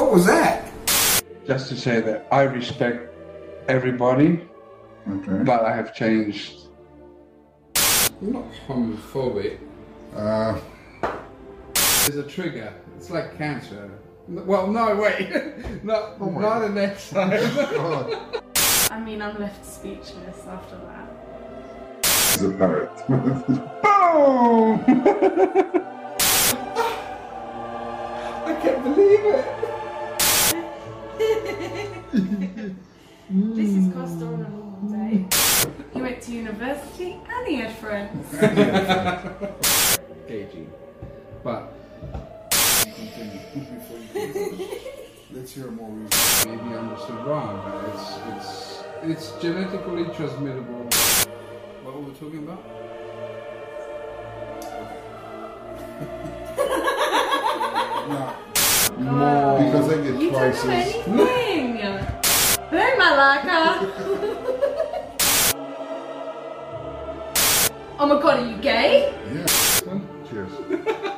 What was that? Just to say that I respect everybody, okay. but I have changed. I'm not homophobic. Uh, There's a trigger. It's like cancer. Well, no, wait. not, oh not an exile. Oh I mean, I'm left speechless after that. He's a parrot. Boom! I can't believe it. This is cost on a normal day. He went to university and he had friends. Cagey. But Continue before you continue. Let's hear more reasons. maybe I understood wrong. But it's it's it's genetically transmittable. What were we talking about? No, because they get You twice as. anything. Hey, Malaka. oh my god, are you gay? Yeah. Cheers.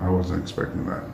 I wasn't expecting that.